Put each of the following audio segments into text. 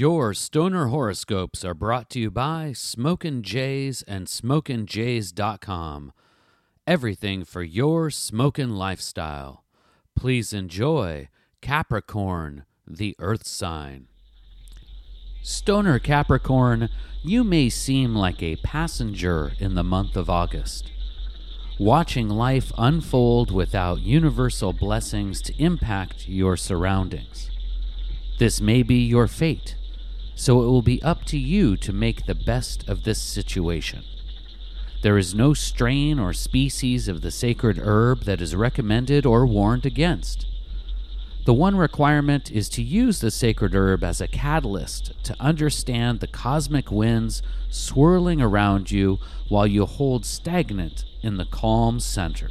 Your stoner horoscopes are brought to you by Smokin' Jays and SmokinJays.com. Everything for your smoking lifestyle. Please enjoy Capricorn, the Earth sign. Stoner Capricorn, you may seem like a passenger in the month of August, watching life unfold without universal blessings to impact your surroundings. This may be your fate, so it will be up to you to make the best of this situation. There is no strain or species of the sacred herb that is recommended or warned against. The one requirement is to use the sacred herb as a catalyst to understand the cosmic winds swirling around you while you hold stagnant in the calm center.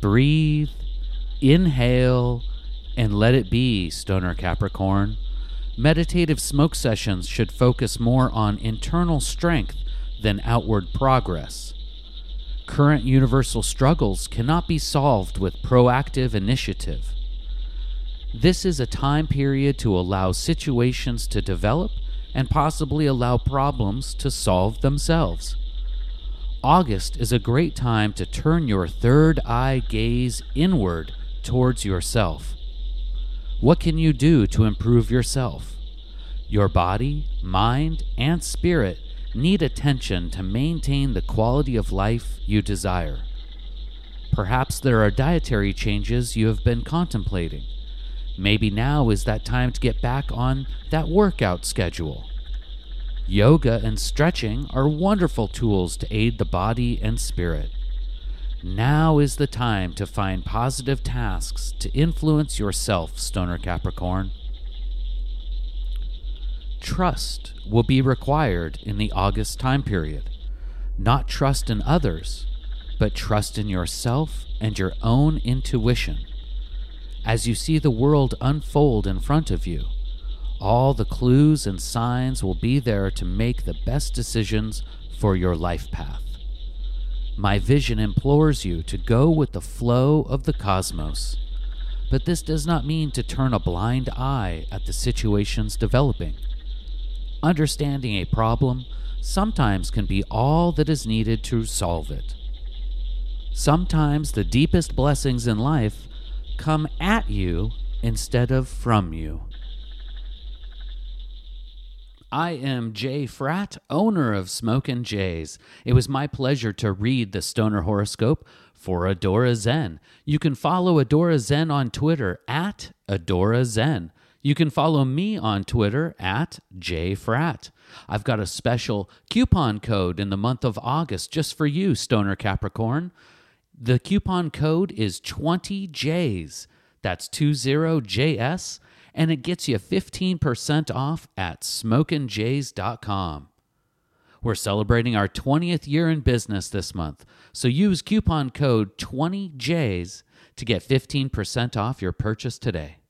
Breathe, inhale, and let it be, Stoner Capricorn. Meditative smoke sessions should focus more on internal strength than outward progress. Current universal struggles cannot be solved with proactive initiative. This is a time period to allow situations to develop and possibly allow problems to solve themselves. August is a great time to turn your third eye gaze inward towards yourself. What can you do to improve yourself? Your body, mind, and spirit need attention to maintain the quality of life you desire. Perhaps there are dietary changes you have been contemplating. Maybe now is that time to get back on that workout schedule. Yoga and stretching are wonderful tools to aid the body and spirit. Now is the time to find positive tasks to influence yourself, Stoner Capricorn. Trust will be required in the August time period. Not trust in others, but trust in yourself and your own intuition. As you see the world unfold in front of you, all the clues and signs will be there to make the best decisions for your life path. My vision implores you to go with the flow of the cosmos. But this does not mean to turn a blind eye at the situations developing. Understanding a problem sometimes can be all that is needed to solve it. Sometimes the deepest blessings in life come at you instead of from you. I am Jay Fratt, owner of Smokin' Jays. It was my pleasure to read the Stoner horoscope for Adora Zen. You can follow Adora Zen on Twitter at Adora Zen. You can follow me on Twitter at JFrat. I've got a special coupon code in the month of August just for you, Stoner Capricorn. The coupon code is 20Js. That's 20JS and it gets you 15% off at smokinjays.com. We're celebrating our 20th year in business this month, so use coupon code 20Js to get 15% off your purchase today.